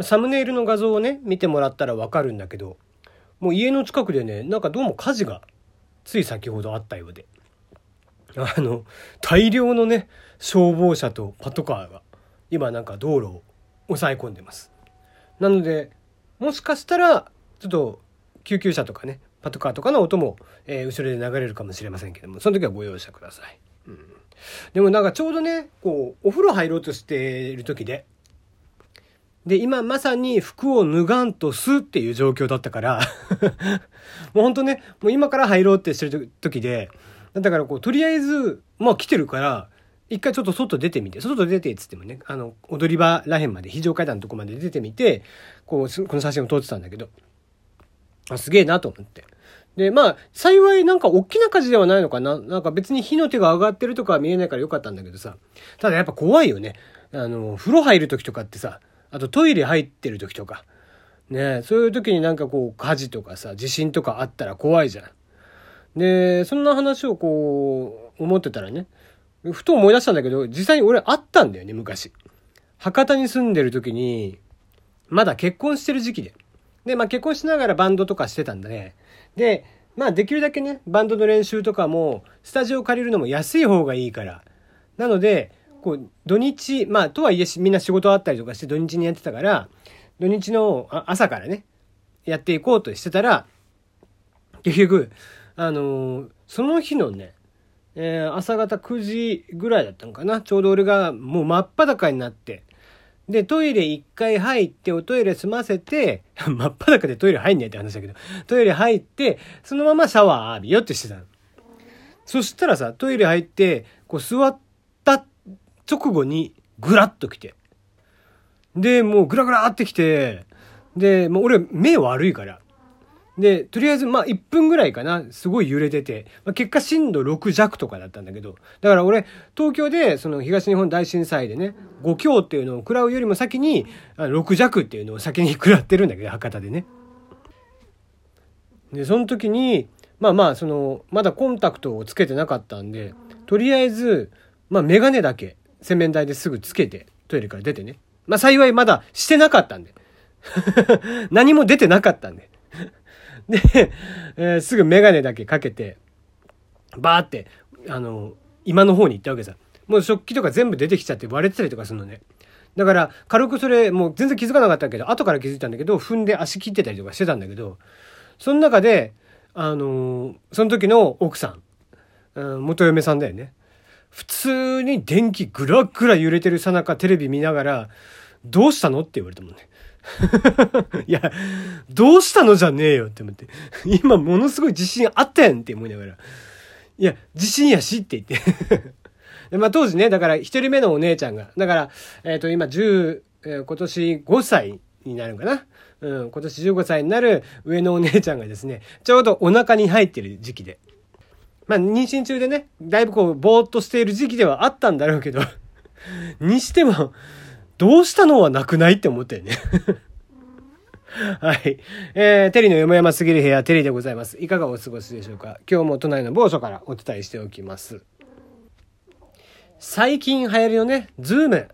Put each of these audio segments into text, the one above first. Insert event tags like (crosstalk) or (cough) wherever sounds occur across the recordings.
サムネイルの画像をね、見てもらったらわかるんだけど、もう家の近くでね、なんかどうも火事がつい先ほどあったようで。あの、大量のね、消防車とパトカーが今なんか道路を抑え込んでます。なので、もしかしたら、ちょっと救急車とかね、パトカーとかの音も、えー、後ろで流れるかもしれませんけども、その時はご容赦ください。うん、でもなんかちょうどね、こう、お風呂入ろうとしている時で、で、今まさに服を脱がんとすっていう状況だったから (laughs) もうほんとね、もう今から入ろうってしてる時で、だからこう、とりあえず、まあ来てるから、一回ちょっと外出てみて、外出てっつってもね、あの、踊り場らへんまで、非常階段のとこまで出てみて、こう、この写真を撮ってたんだけど、あ、すげえなと思って。で、まあ、幸いなんか大きな火事ではないのかな。なんか別に火の手が上がってるとかは見えないからよかったんだけどさ。ただやっぱ怖いよね。あの、風呂入る時とかってさ、あとトイレ入ってる時とか。ねそういう時になんかこう火事とかさ、地震とかあったら怖いじゃん。で、そんな話をこう、思ってたらね、ふと思い出したんだけど、実際に俺あったんだよね、昔。博多に住んでる時に、まだ結婚してる時期で。で、まあ結婚しながらバンドとかしてたんだね。で、まあできるだけね、バンドの練習とかも、スタジオ借りるのも安い方がいいから。なので、こう、土日、まあとはいえみんな仕事あったりとかして土日にやってたから、土日の朝からね、やっていこうとしてたら、結局、あのー、その日のね、えー、朝方9時ぐらいだったのかな。ちょうど俺がもう真っ裸になって、で、トイレ一回入って、おトイレ済ませて、(laughs) 真っ裸でトイレ入んねえって話だけど、トイレ入って、そのままシャワー浴びよってしてたの。そしたらさ、トイレ入って、こう座った直後に、ぐらっと来て。で、もうぐらぐらって来て、で、もう俺目悪いから、で、とりあえず、まあ、1分ぐらいかな、すごい揺れてて、まあ、結果震度6弱とかだったんだけど、だから俺、東京で、その東日本大震災でね、5強っていうのを食らうよりも先に、6弱っていうのを先に食らってるんだけど、博多でね。で、その時に、まあまあ、その、まだコンタクトをつけてなかったんで、とりあえず、まあ、メガネだけ、洗面台ですぐつけて、トイレから出てね。まあ、幸いまだしてなかったんで。(laughs) 何も出てなかったんで。(laughs) で、えー、すぐメガネだけかけて、バーって、あの、今の方に行ったわけさ。もう食器とか全部出てきちゃって割れてたりとかするのね。だから、軽くそれ、もう全然気づかなかったけど、後から気づいたんだけど、踏んで足切ってたりとかしてたんだけど、その中で、あのー、その時の奥さん、うん、元嫁さんだよね。普通に電気ぐらぐら揺れてるさなかテレビ見ながら、どうしたの？って言われたもんね。(laughs) いや、どうしたのじゃねえよって思って。今ものすごい自信あったやんって思いながら。いや、自信やしって言って (laughs) まあ当時ね、だから一人目のお姉ちゃんが、だから、えっ、ー、と今10、えー、今年5歳になるかな？うん、今年15歳になる上のお姉ちゃんがですね、ちょうどお腹に入ってる時期で。まあ妊娠中でね、だいぶこう、ぼーっとしている時期ではあったんだろうけど (laughs) にしても、どうしたのはなくないって思ったよね (laughs) はい。えー、テリーのよもやますぎる部屋、テリーでございます。いかがお過ごしでしょうか？今日も都内の某所からお伝えしておきます。最近流行りのね、ズーム。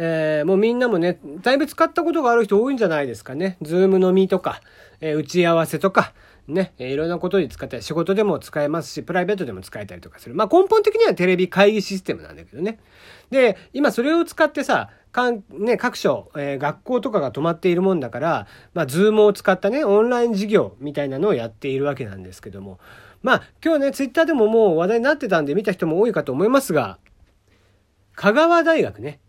えー、もうみんなもね、だいぶ使ったことがある人多いんじゃないですかね。ズーム飲みとか、えー、打ち合わせとか、ね、いろんなことに使ったり、仕事でも使えますし、プライベートでも使えたりとかする。まあ根本的にはテレビ会議システムなんだけどね。で、今それを使ってさ、かん、ね、各所、えー、学校とかが止まっているもんだから、まあ、ズームを使ったね、オンライン授業みたいなのをやっているわけなんですけども。まあ、今日ね、ツイッターでももう話題になってたんで見た人も多いかと思いますが、香川大学ね。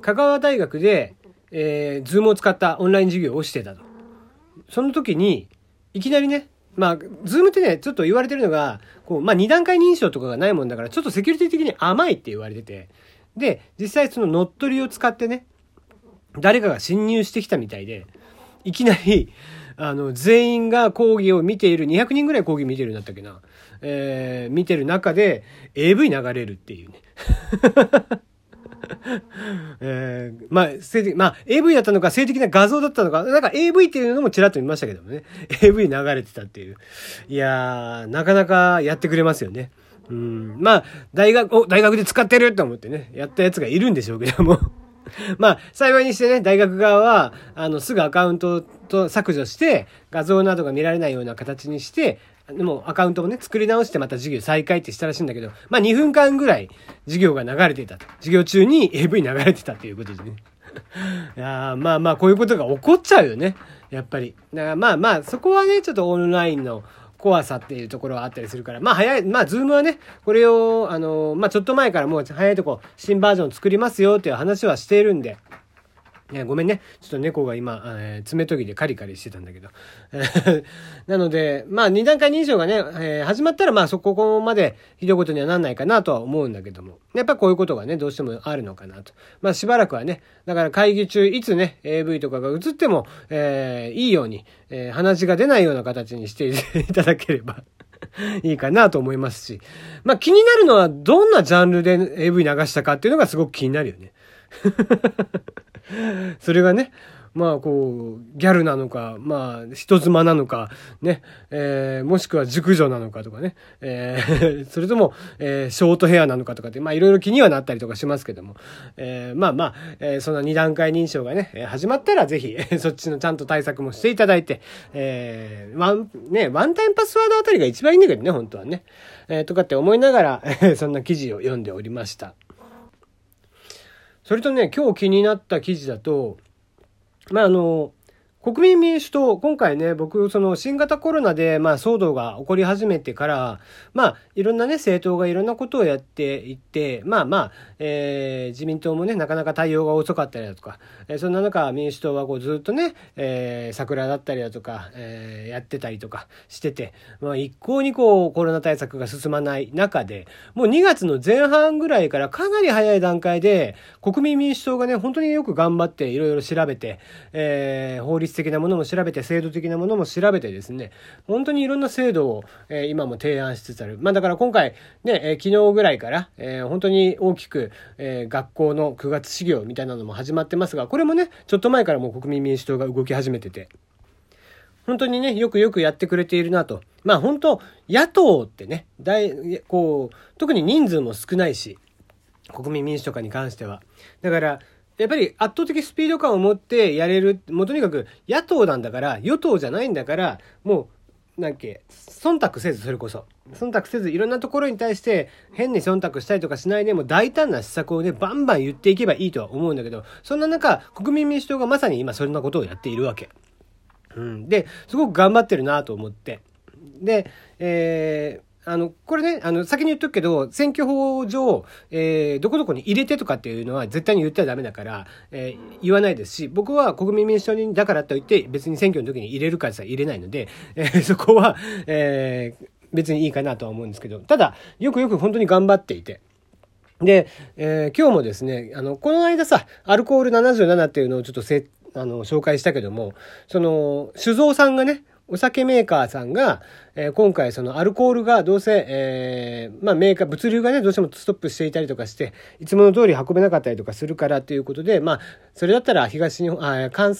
香川大学で、えー、ズームを使ったオンライン授業をしてたと。その時に、いきなりね、まあ、ズームってね、ちょっと言われてるのが、こう、まあ、二段階認証とかがないもんだから、ちょっとセキュリティ的に甘いって言われてて、で、実際その乗っ取りを使ってね、誰かが侵入してきたみたいで、いきなり、あの、全員が講義を見ている、200人ぐらい講義見てるんだったっけな。えー、見てる中で AV 流れるっていうね。(laughs) えー、まあ、性的、まあ、AV だったのか、性的な画像だったのか、なんか AV っていうのもちらっと見ましたけどもね。(laughs) AV 流れてたっていう。いやー、なかなかやってくれますよね。うん。まあ、大学、お、大学で使ってると思ってね、やったやつがいるんでしょうけども (laughs) まあ、幸いにしてね、大学側は、あの、すぐアカウントと削除して、画像などが見られないような形にして、でもアカウントもね、作り直してまた授業再開ってしたらしいんだけど、まあ2分間ぐらい授業が流れてたと。授業中に AV 流れてたっていうことでね。(laughs) いやまあまあこういうことが起こっちゃうよね。やっぱり。だからまあまあそこはね、ちょっとオンラインの怖さっていうところはあったりするから、まあ早い、まあズームはね、これを、あの、まあちょっと前からもう早いとこ新バージョン作りますよっていう話はしているんで、ね、ごめんね。ちょっと猫が今、えー、爪研ぎでカリカリしてたんだけど。(laughs) なので、まあ、二段階認証がね、えー、始まったら、まあ、そこまでひどいことにはなんないかなとは思うんだけども。やっぱこういうことがね、どうしてもあるのかなと。まあ、しばらくはね、だから会議中、いつね、AV とかが映っても、えー、いいように、えー、鼻血が出ないような形にしていただければ (laughs) いいかなと思いますし。まあ、気になるのは、どんなジャンルで AV 流したかっていうのがすごく気になるよね。(laughs) それがね、まあこう、ギャルなのか、まあ人妻なのか、ね、えー、もしくは熟女なのかとかね、えー、(laughs) それとも、えー、ショートヘアなのかとかって、まあいろいろ気にはなったりとかしますけども、えー、まあまあ、えー、そんな二段階認証がね、始まったらぜひ、そっちのちゃんと対策もしていただいて、えー、ワン、ね、ワンタイムパスワードあたりが一番いいんだけどね、本当はね。えー、とかって思いながら、そんな記事を読んでおりました。それとね、今日気になった記事だと、まあ、あの、国民民主党、今回ね、僕、その新型コロナで、まあ、騒動が起こり始めてから、まあ、いろんなね、政党がいろんなことをやっていって、まあまあ、えー、自民党もね、なかなか対応が遅かったりだとか、えー、そんな中、民主党はこうずっとね、えー、桜だったりだとか、えー、やってたりとかしてて、まあ、一向にこう、コロナ対策が進まない中で、もう2月の前半ぐらいからかなり早い段階で、国民民主党がね、本当によく頑張っていろいろ調べて、えー、法律的なものも調べて、制度的なものも調べてですね、本当にいろんな制度を、え、今も提案しつつある。まあだから今回、ね、え、昨日ぐらいから、え、本当に大きく、え、学校の9月始業みたいなのも始まってますが、これもね、ちょっと前からもう国民民主党が動き始めてて、本当にね、よくよくやってくれているなと。まあ本当、野党ってね、大、こう、特に人数も少ないし、国民民主とかに関しては。だから、やっぱり圧倒的スピード感を持ってやれる、もうとにかく野党なんだから、与党じゃないんだから、もう、なんけ、忖度せず、それこそ。忖度せず、いろんなところに対して変に忖度したりとかしないでも大胆な施策をね、バンバン言っていけばいいとは思うんだけど、そんな中、国民民主党がまさに今そんなことをやっているわけ。うん。で、すごく頑張ってるなと思って。で、えー、あの、これね、あの、先に言っとくけど、選挙法上、えー、どこどこに入れてとかっていうのは絶対に言ってはダメだから、えー、言わないですし、僕は国民民主党にだからといって別に選挙の時に入れるかさ入れないので、えー、そこは、えー、別にいいかなとは思うんですけど、ただ、よくよく本当に頑張っていて、で、えー、今日もですね、あの、この間さ、アルコール77っていうのをちょっとせ、あの、紹介したけども、その、酒造さんがね、お酒メーカーさんが、えー、今回そのアルコールがどうせ、えー、まあメーカー、物流がね、どうしてもストップしていたりとかして、いつもの通り運べなかったりとかするからということで、まあ、それだったら東日本、あ、関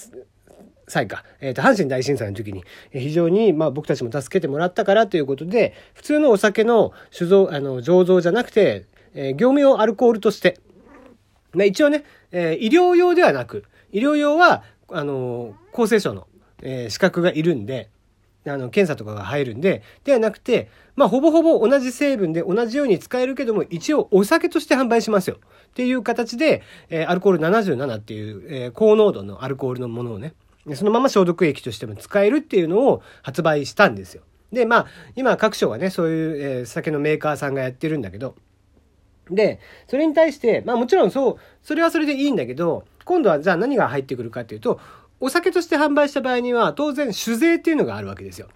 災か、えっ、ー、と、阪神大震災の時に、非常に、まあ僕たちも助けてもらったからということで、普通のお酒の酒造、あの、醸造じゃなくて、えー、業務用アルコールとして、まあ一応ね、えー、医療用ではなく、医療用は、あの、厚生省の、えー、資格がいるんで、あの、検査とかが入るんで、ではなくて、まあ、ほぼほぼ同じ成分で同じように使えるけども、一応お酒として販売しますよ。っていう形で、えー、アルコール77っていう、えー、高濃度のアルコールのものをね、そのまま消毒液としても使えるっていうのを発売したんですよ。で、まあ、今各省はね、そういう、えー、酒のメーカーさんがやってるんだけど、で、それに対して、まあもちろんそう、それはそれでいいんだけど、今度はじゃあ何が入ってくるかっていうと、お酒として販売した場合には、当然酒税っていうのがあるわけですよ。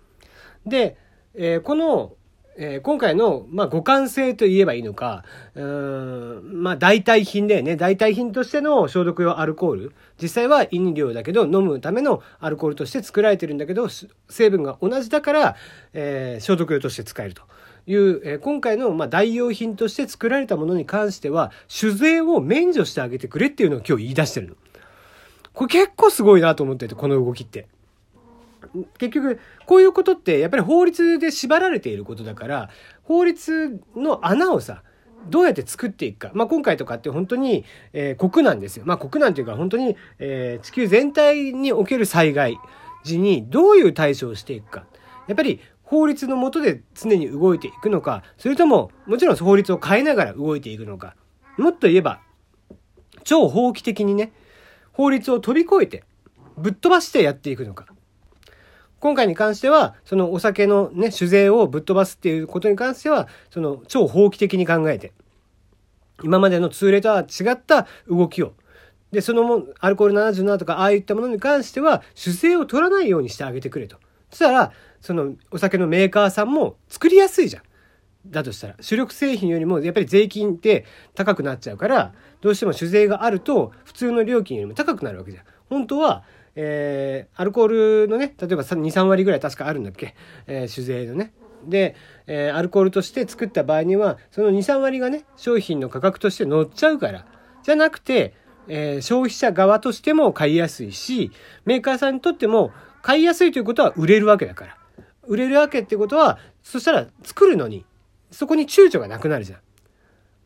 で、えー、この、えー、今回の、まあ、互換性と言えばいいのか、うーん、まあ、代替品だよね。代替品としての消毒用アルコール。実際は飲料だけど、飲むためのアルコールとして作られてるんだけど、成分が同じだから、えー、消毒用として使えると。いう、えー、今回の、まあ、代用品として作られたものに関しては、酒税を免除してあげてくれっていうのを今日言い出してるの。これ結構すごいなと思ってて、この動きって。結局、こういうことってやっぱり法律で縛られていることだから、法律の穴をさ、どうやって作っていくか。まあ、今回とかって本当に、えー、国難ですよ。まあ、国難というか本当に、えー、地球全体における災害時にどういう対処をしていくか。やっぱり法律の下で常に動いていくのか、それとも、もちろん法律を変えながら動いていくのか。もっと言えば、超法規的にね、法律を飛び越えて、ぶっ飛ばしてやっていくのか。今回に関しては、そのお酒のね、酒税をぶっ飛ばすっていうことに関しては、その超法規的に考えて、今までの通例とは違った動きを、で、そのも、アルコール77とか、ああいったものに関しては、酒税を取らないようにしてあげてくれと。そしたら、そのお酒のメーカーさんも作りやすいじゃん。だとしたら主力製品よりもやっぱり税金って高くなっちゃうからどうしても酒税があると普通の料金よりも高くなるわけじゃん。本当はえー、アルコールのね例えば23割ぐらい確かあるんだっけ、えー、酒税のね。で、えー、アルコールとして作った場合にはその23割がね商品の価格として乗っちゃうからじゃなくて、えー、消費者側としても買いやすいしメーカーさんにとっても買いやすいということは売れるわけだから売れるわけってことはそしたら作るのにそこに躊躇がなくなるじゃん。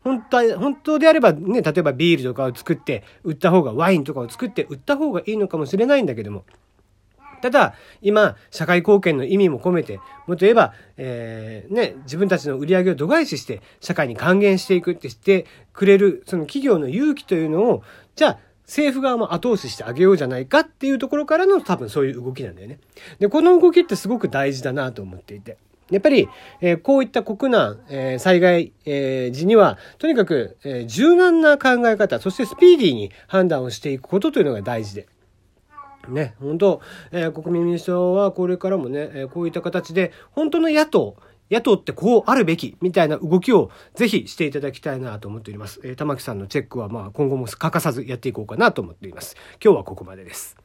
本当、本当であればね、例えばビールとかを作って売った方が、ワインとかを作って売った方がいいのかもしれないんだけども、ただ、今、社会貢献の意味も込めて、もっと言えば、えー、ね、自分たちの売り上げを度外視して、社会に還元していくってしてくれる、その企業の勇気というのを、じゃあ、政府側も後押ししてあげようじゃないかっていうところからの多分そういう動きなんだよね。で、この動きってすごく大事だなと思っていて。やっぱり、えー、こういった国難、えー、災害、えー、時には、とにかく、え柔軟な考え方、そしてスピーディーに判断をしていくことというのが大事で。ね、本当、え国民民主党はこれからもね、えこういった形で、本当の野党、野党ってこうあるべきみたいな動きをぜひしていただきたいなと思っております。え、玉木さんのチェックはまあ今後も欠かさずやっていこうかなと思っています。今日はここまでです。